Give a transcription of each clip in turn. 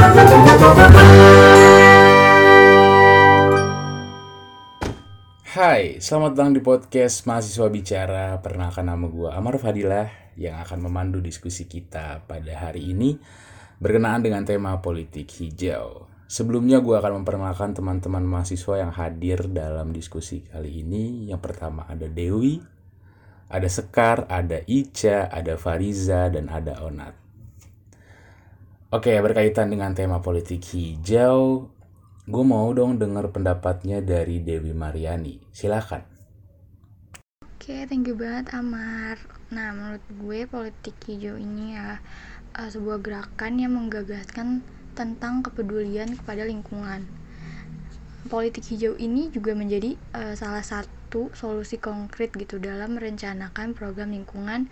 Hai, selamat datang di podcast Mahasiswa Bicara. Perkenalkan nama gue Amar Fadilah yang akan memandu diskusi kita pada hari ini berkenaan dengan tema politik hijau. Sebelumnya gue akan memperkenalkan teman-teman mahasiswa yang hadir dalam diskusi kali ini. Yang pertama ada Dewi, ada Sekar, ada Ica, ada Fariza, dan ada Onat. Oke, berkaitan dengan tema politik hijau, gue mau dong dengar pendapatnya dari Dewi Mariani. Silakan. Oke, thank you banget Amar. Nah, menurut gue politik hijau ini ya uh, sebuah gerakan yang menggagaskan tentang kepedulian kepada lingkungan. Politik hijau ini juga menjadi uh, salah satu solusi konkret gitu dalam merencanakan program lingkungan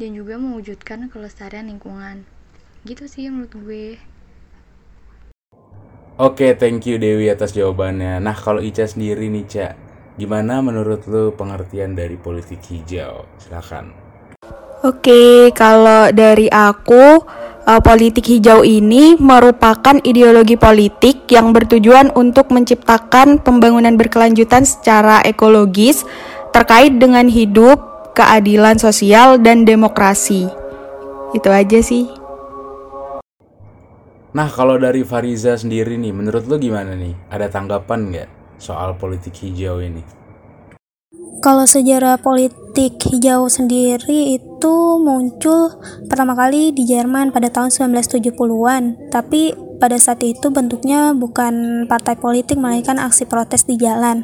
dan juga mewujudkan kelestarian lingkungan. Gitu sih menurut gue. Oke, thank you Dewi atas jawabannya. Nah, kalau Ica sendiri nih, Cak, gimana menurut lu pengertian dari politik hijau? Silakan. Oke, kalau dari aku, uh, politik hijau ini merupakan ideologi politik yang bertujuan untuk menciptakan pembangunan berkelanjutan secara ekologis terkait dengan hidup, keadilan sosial, dan demokrasi. Itu aja sih. Nah, kalau dari Fariza sendiri nih, menurut lu gimana nih? Ada tanggapan nggak soal politik hijau ini? Kalau sejarah politik hijau sendiri itu muncul pertama kali di Jerman pada tahun 1970-an, tapi pada saat itu bentuknya bukan partai politik melainkan aksi protes di jalan.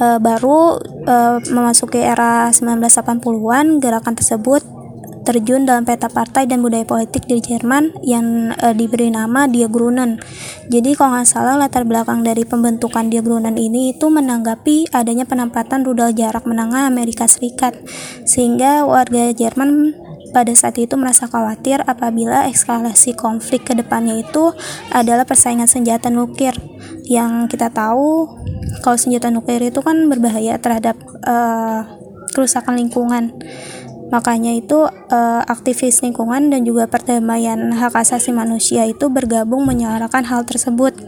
E, baru e, memasuki era 1980-an, gerakan tersebut terjun dalam peta partai dan budaya politik di Jerman yang e, diberi nama Die Grünen. Jadi kalau nggak salah latar belakang dari pembentukan Die Grünen ini itu menanggapi adanya penempatan rudal jarak menengah Amerika Serikat. Sehingga warga Jerman pada saat itu merasa khawatir apabila eskalasi konflik ke depannya itu adalah persaingan senjata nuklir. Yang kita tahu kalau senjata nuklir itu kan berbahaya terhadap uh, kerusakan lingkungan Makanya itu uh, aktivis lingkungan dan juga perdamaian hak asasi manusia itu bergabung menyuarakan hal tersebut.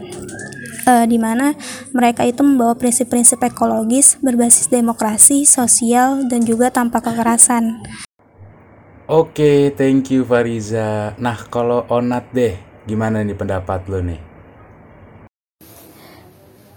Uh, di mana mereka itu membawa prinsip-prinsip ekologis berbasis demokrasi, sosial, dan juga tanpa kekerasan. Oke, okay, thank you Fariza. Nah, kalau Onat deh, gimana nih pendapat lo nih?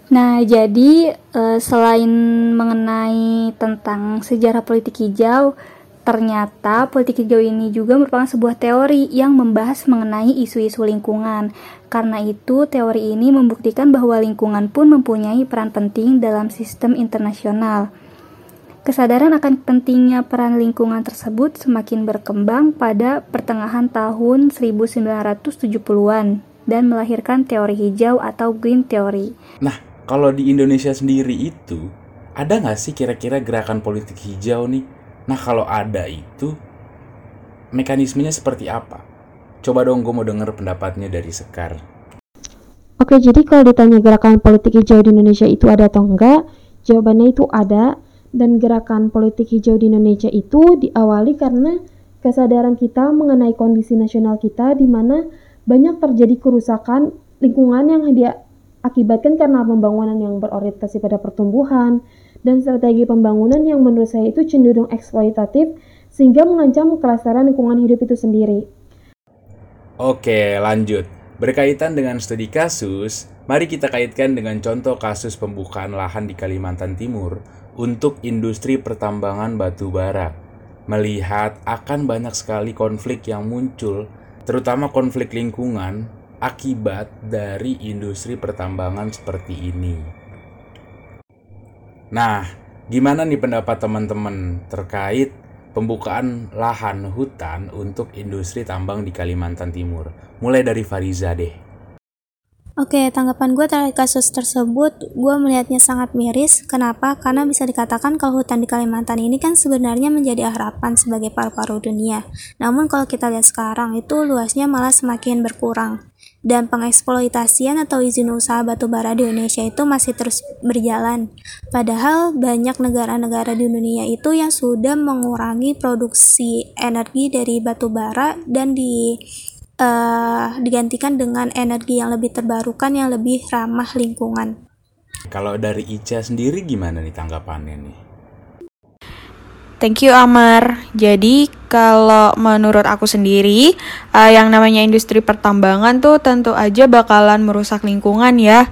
Nah, jadi uh, selain mengenai tentang sejarah politik hijau, Ternyata politik hijau ini juga merupakan sebuah teori yang membahas mengenai isu-isu lingkungan. Karena itu, teori ini membuktikan bahwa lingkungan pun mempunyai peran penting dalam sistem internasional. Kesadaran akan pentingnya peran lingkungan tersebut semakin berkembang pada pertengahan tahun 1970-an dan melahirkan teori hijau atau green theory. Nah, kalau di Indonesia sendiri itu, ada nggak sih kira-kira gerakan politik hijau nih Nah kalau ada itu, mekanismenya seperti apa? Coba dong gue mau denger pendapatnya dari Sekar. Oke, jadi kalau ditanya gerakan politik hijau di Indonesia itu ada atau enggak, jawabannya itu ada. Dan gerakan politik hijau di Indonesia itu diawali karena kesadaran kita mengenai kondisi nasional kita di mana banyak terjadi kerusakan lingkungan yang dia akibatkan karena pembangunan yang berorientasi pada pertumbuhan, dan strategi pembangunan yang menurut saya itu cenderung eksploitatif sehingga mengancam kelestarian lingkungan hidup itu sendiri. Oke, lanjut. Berkaitan dengan studi kasus, mari kita kaitkan dengan contoh kasus pembukaan lahan di Kalimantan Timur untuk industri pertambangan batu bara. Melihat akan banyak sekali konflik yang muncul, terutama konflik lingkungan akibat dari industri pertambangan seperti ini. Nah, gimana nih pendapat teman-teman terkait pembukaan lahan hutan untuk industri tambang di Kalimantan Timur? Mulai dari Fariza deh. Oke, tanggapan gue terkait kasus tersebut, gue melihatnya sangat miris. Kenapa? Karena bisa dikatakan kalau hutan di Kalimantan ini kan sebenarnya menjadi harapan sebagai paru-paru dunia. Namun kalau kita lihat sekarang, itu luasnya malah semakin berkurang dan pengeksploitasian atau izin usaha batubara di Indonesia itu masih terus berjalan. Padahal banyak negara-negara di dunia itu yang sudah mengurangi produksi energi dari batubara dan di uh, digantikan dengan energi yang lebih terbarukan yang lebih ramah lingkungan. Kalau dari Ica sendiri gimana nih tanggapannya nih? Thank you Amar. Jadi kalau menurut aku sendiri, uh, yang namanya industri pertambangan tuh tentu aja bakalan merusak lingkungan ya.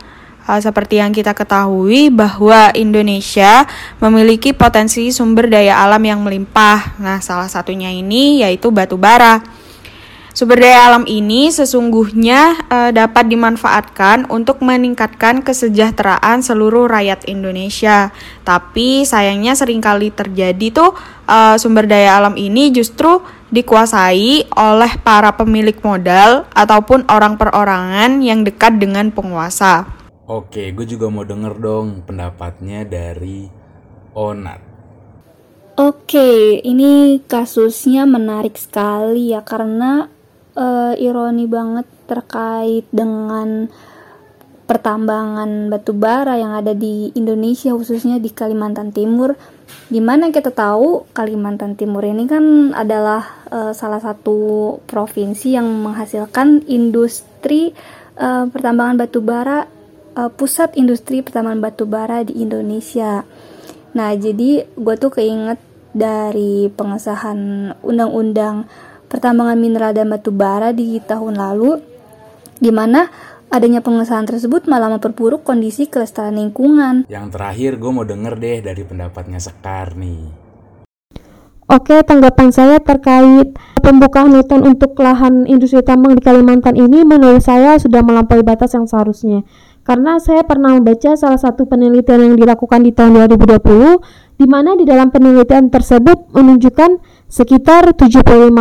Uh, seperti yang kita ketahui bahwa Indonesia memiliki potensi sumber daya alam yang melimpah. Nah, salah satunya ini yaitu batu bara. Sumber daya alam ini sesungguhnya uh, dapat dimanfaatkan untuk meningkatkan kesejahteraan seluruh rakyat Indonesia. Tapi sayangnya sering kali terjadi tuh uh, sumber daya alam ini justru dikuasai oleh para pemilik modal ataupun orang perorangan yang dekat dengan penguasa. Oke, gue juga mau denger dong pendapatnya dari Onat. Oke, ini kasusnya menarik sekali ya karena uh, ironi banget terkait dengan pertambangan batu bara yang ada di Indonesia khususnya di Kalimantan Timur. Di mana kita tahu Kalimantan Timur ini kan adalah uh, salah satu provinsi yang menghasilkan industri uh, pertambangan batu bara uh, pusat industri pertambangan batu bara di Indonesia. Nah jadi gue tuh keinget dari pengesahan undang-undang pertambangan mineral dan batu bara di tahun lalu, di mana adanya pengesahan tersebut malah memperburuk kondisi kelestarian lingkungan. Yang terakhir gue mau denger deh dari pendapatnya Sekar nih. Oke, tanggapan saya terkait pembukaan hutan untuk lahan industri tambang di Kalimantan ini menurut saya sudah melampaui batas yang seharusnya. Karena saya pernah membaca salah satu penelitian yang dilakukan di tahun 2020 di mana di dalam penelitian tersebut menunjukkan Sekitar 75%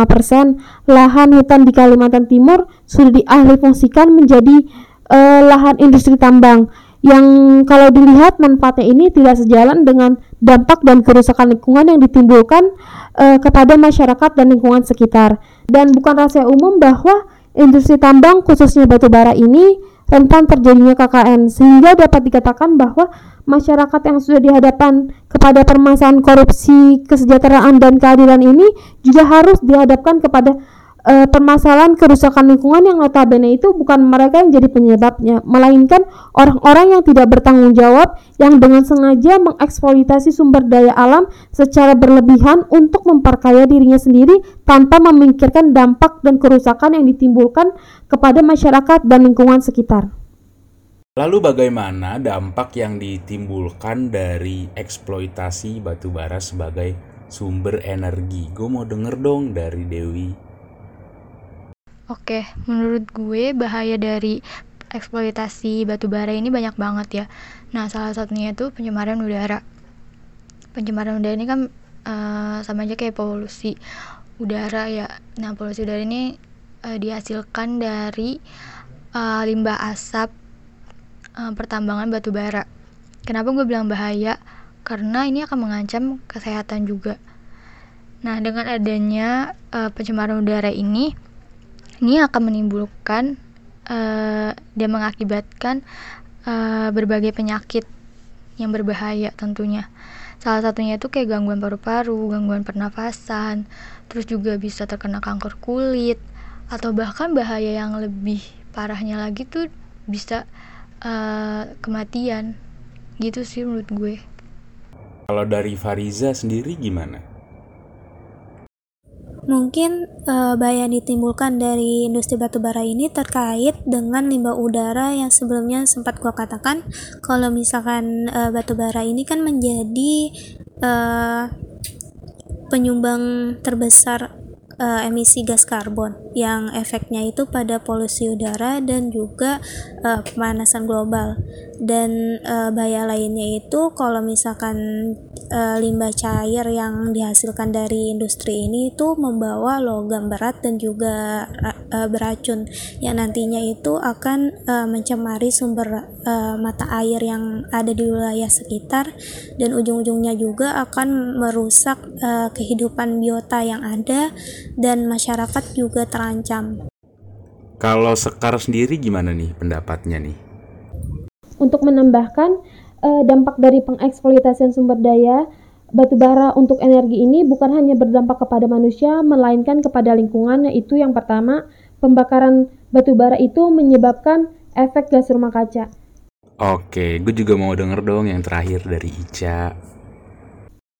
lahan hutan di Kalimantan Timur sudah dialih fungsikan menjadi uh, lahan industri tambang yang kalau dilihat manfaatnya ini tidak sejalan dengan dampak dan kerusakan lingkungan yang ditimbulkan uh, kepada masyarakat dan lingkungan sekitar. Dan bukan rahasia umum bahwa industri tambang khususnya batu bara ini rentan terjadinya KKN sehingga dapat dikatakan bahwa masyarakat yang sudah dihadapkan kepada permasalahan korupsi, kesejahteraan dan keadilan ini juga harus dihadapkan kepada uh, permasalahan kerusakan lingkungan yang notabene itu bukan mereka yang jadi penyebabnya, melainkan orang-orang yang tidak bertanggung jawab yang dengan sengaja mengeksploitasi sumber daya alam secara berlebihan untuk memperkaya dirinya sendiri tanpa memikirkan dampak dan kerusakan yang ditimbulkan kepada masyarakat dan lingkungan sekitar. Lalu bagaimana dampak yang ditimbulkan dari eksploitasi batu bara sebagai sumber energi? Gue mau denger dong dari Dewi. Oke, menurut gue bahaya dari eksploitasi batu bara ini banyak banget ya. Nah, salah satunya itu pencemaran udara. Pencemaran udara ini kan uh, sama aja kayak polusi udara ya. Nah, polusi udara ini uh, dihasilkan dari uh, limbah asap uh, pertambangan batu bara. Kenapa gue bilang bahaya? Karena ini akan mengancam kesehatan juga. Nah, dengan adanya uh, pencemaran udara ini, ini akan menimbulkan uh, dan mengakibatkan uh, berbagai penyakit yang berbahaya tentunya. Salah satunya itu kayak gangguan paru-paru, gangguan pernafasan, terus juga bisa terkena kanker kulit, atau bahkan bahaya yang lebih parahnya lagi tuh bisa uh, kematian. Gitu sih menurut gue. Kalau dari Fariza sendiri gimana? Mungkin uh, bahaya yang ditimbulkan dari industri batubara ini terkait dengan limbah udara yang sebelumnya sempat gua katakan kalau misalkan uh, batubara ini kan menjadi uh, penyumbang terbesar uh, emisi gas karbon yang efeknya itu pada polusi udara dan juga uh, pemanasan global. Dan uh, bahaya lainnya itu kalau misalkan uh, limbah cair yang dihasilkan dari industri ini itu membawa logam berat dan juga uh, beracun yang nantinya itu akan uh, mencemari sumber uh, mata air yang ada di wilayah sekitar dan ujung-ujungnya juga akan merusak uh, kehidupan biota yang ada dan masyarakat juga terancam. Kalau Sekar sendiri gimana nih pendapatnya nih? Untuk menambahkan uh, dampak dari pengeksploitasian sumber daya batu bara untuk energi ini bukan hanya berdampak kepada manusia melainkan kepada lingkungan yaitu yang pertama pembakaran batu bara itu menyebabkan efek gas rumah kaca. Oke, gue juga mau denger dong yang terakhir dari Ica.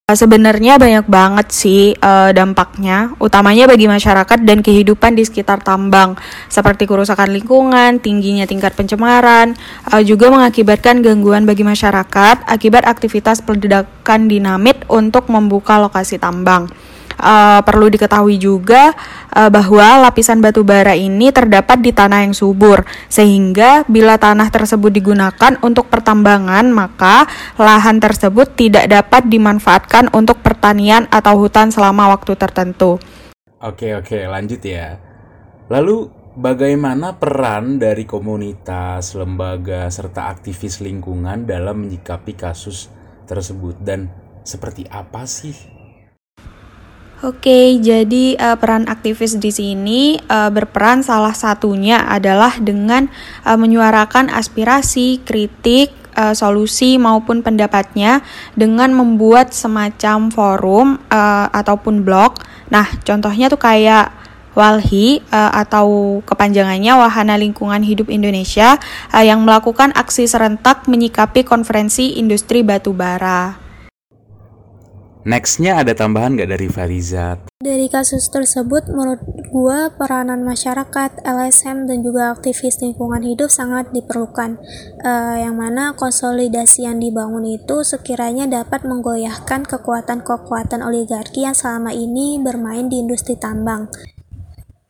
Sebenarnya banyak banget sih uh, dampaknya, utamanya bagi masyarakat dan kehidupan di sekitar tambang, seperti kerusakan lingkungan, tingginya tingkat pencemaran, uh, juga mengakibatkan gangguan bagi masyarakat akibat aktivitas peledakan dinamit untuk membuka lokasi tambang. Uh, perlu diketahui juga uh, bahwa lapisan batu bara ini terdapat di tanah yang subur, sehingga bila tanah tersebut digunakan untuk pertambangan, maka lahan tersebut tidak dapat dimanfaatkan untuk pertanian atau hutan selama waktu tertentu. Oke, oke, lanjut ya. Lalu, bagaimana peran dari komunitas, lembaga, serta aktivis lingkungan dalam menyikapi kasus tersebut, dan seperti apa sih Oke, jadi uh, peran aktivis di sini uh, berperan salah satunya adalah dengan uh, menyuarakan aspirasi, kritik, uh, solusi maupun pendapatnya dengan membuat semacam forum uh, ataupun blog. Nah, contohnya tuh kayak Walhi uh, atau kepanjangannya Wahana Lingkungan Hidup Indonesia uh, yang melakukan aksi serentak menyikapi konferensi industri batubara. Nextnya ada tambahan nggak dari Fariza? Dari kasus tersebut, menurut gua peranan masyarakat, LSM dan juga aktivis lingkungan hidup sangat diperlukan. Uh, yang mana konsolidasi yang dibangun itu sekiranya dapat menggoyahkan kekuatan-kekuatan oligarki yang selama ini bermain di industri tambang.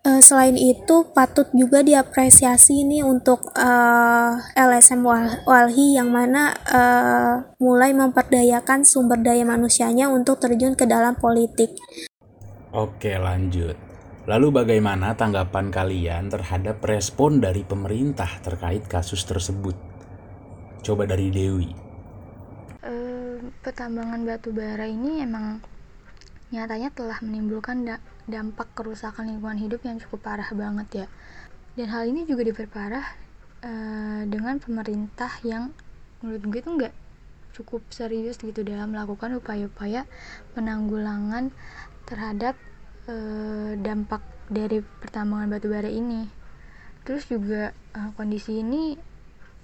Uh, selain itu patut juga diapresiasi nih untuk uh, eh, LSM Walhi yang mana uh, mulai memperdayakan sumber daya manusianya untuk terjun ke dalam politik. Oke lanjut. Lalu bagaimana tanggapan kalian terhadap respon dari pemerintah terkait kasus tersebut? Coba dari Dewi. Uh, pertambangan batu bara ini emang nyatanya telah menimbulkan da dampak kerusakan lingkungan hidup yang cukup parah banget ya. Dan hal ini juga diperparah uh, dengan pemerintah yang menurut gue tuh nggak cukup serius gitu dalam melakukan upaya-upaya penanggulangan terhadap uh, dampak dari pertambangan batu bara ini. Terus juga uh, kondisi ini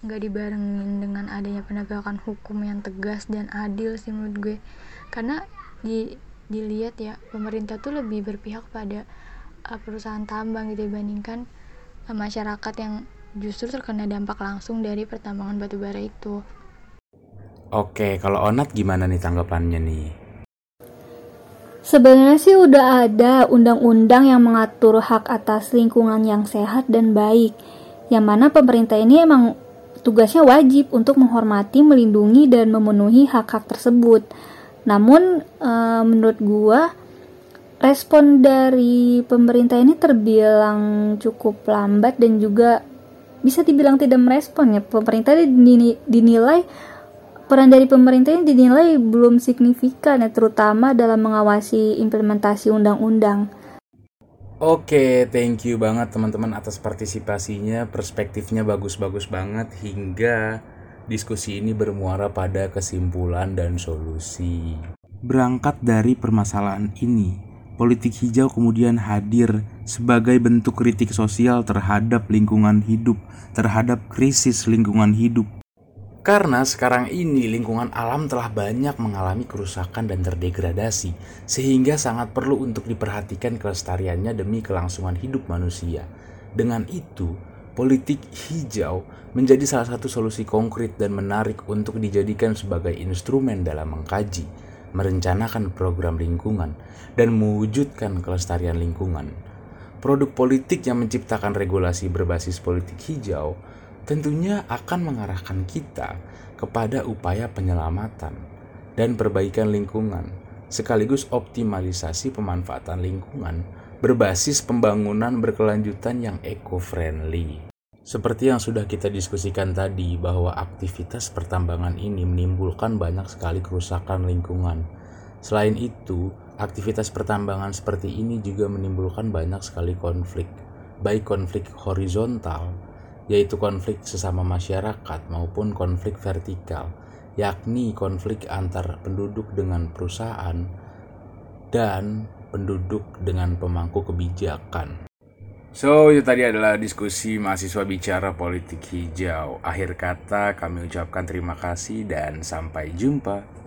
nggak dibarengin dengan adanya penegakan hukum yang tegas dan adil sih menurut gue. Karena di dilihat ya pemerintah tuh lebih berpihak pada uh, perusahaan tambang gitu dibandingkan uh, masyarakat yang justru terkena dampak langsung dari pertambangan batu bara itu. Oke, kalau Onat gimana nih tanggapannya nih? Sebenarnya sih udah ada undang-undang yang mengatur hak atas lingkungan yang sehat dan baik. Yang mana pemerintah ini emang tugasnya wajib untuk menghormati, melindungi, dan memenuhi hak-hak tersebut. Namun uh, menurut gua respon dari pemerintah ini terbilang cukup lambat dan juga bisa dibilang tidak merespon ya. Pemerintah dinilai peran dari pemerintah ini dinilai belum signifikan ya terutama dalam mengawasi implementasi undang-undang. Oke, thank you banget teman-teman atas partisipasinya. Perspektifnya bagus-bagus banget hingga diskusi ini bermuara pada kesimpulan dan solusi. Berangkat dari permasalahan ini, politik hijau kemudian hadir sebagai bentuk kritik sosial terhadap lingkungan hidup, terhadap krisis lingkungan hidup. Karena sekarang ini lingkungan alam telah banyak mengalami kerusakan dan terdegradasi, sehingga sangat perlu untuk diperhatikan kelestariannya demi kelangsungan hidup manusia. Dengan itu, politik hijau menjadi salah satu solusi konkret dan menarik untuk dijadikan sebagai instrumen dalam mengkaji, merencanakan program lingkungan, dan mewujudkan kelestarian lingkungan. Produk politik yang menciptakan regulasi berbasis politik hijau tentunya akan mengarahkan kita kepada upaya penyelamatan dan perbaikan lingkungan, sekaligus optimalisasi pemanfaatan lingkungan berbasis pembangunan berkelanjutan yang eco-friendly. Seperti yang sudah kita diskusikan tadi, bahwa aktivitas pertambangan ini menimbulkan banyak sekali kerusakan lingkungan. Selain itu, aktivitas pertambangan seperti ini juga menimbulkan banyak sekali konflik, baik konflik horizontal, yaitu konflik sesama masyarakat, maupun konflik vertikal, yakni konflik antar penduduk dengan perusahaan dan penduduk dengan pemangku kebijakan. So, itu tadi adalah diskusi mahasiswa bicara politik hijau. Akhir kata kami ucapkan terima kasih dan sampai jumpa.